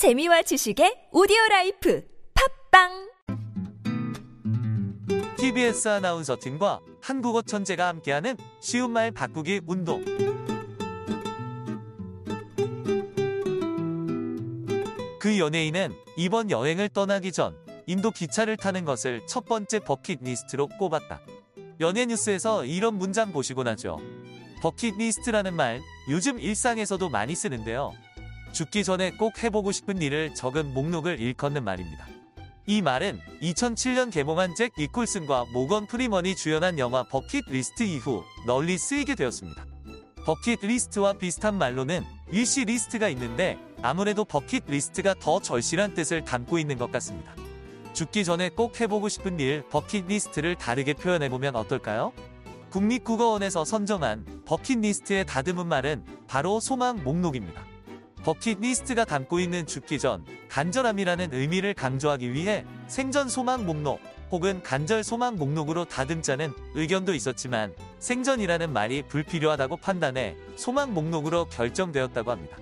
재미와 지식의 오디오 라이프 팟빵 TBS 아나운서 팀과 한국어 천재가 함께하는 쉬운 말 바꾸기 운동. 그 연예인은 이번 여행을 떠나기 전 인도 기차를 타는 것을 첫 번째 버킷리스트로 꼽았다. 연예 뉴스에서 이런 문장 보시곤 하죠. 버킷리스트라는 말 요즘 일상에서도 많이 쓰는데요. 죽기 전에 꼭 해보고 싶은 일을 적은 목록을 일컫는 말입니다. 이 말은 2007년 개봉한 잭 니콜슨과 모건 프리먼이 주연한 영화 버킷리스트 이후 널리 쓰이게 되었습니다. 버킷리스트와 비슷한 말로는 위시리스트가 있는데 아무래도 버킷리스트가 더 절실한 뜻을 담고 있는 것 같습니다. 죽기 전에 꼭 해보고 싶은 일 버킷리스트를 다르게 표현해보면 어떨까요? 국립국어원에서 선정한 버킷리스트의 다듬은 말은 바로 소망 목록입니다. 버킷리스트가 담고 있는 죽기 전 간절함이라는 의미를 강조하기 위해 생전 소망 목록 혹은 간절 소망 목록으로 다듬자는 의견도 있었지만 생전이라는 말이 불필요하다고 판단해 소망 목록으로 결정되었다고 합니다.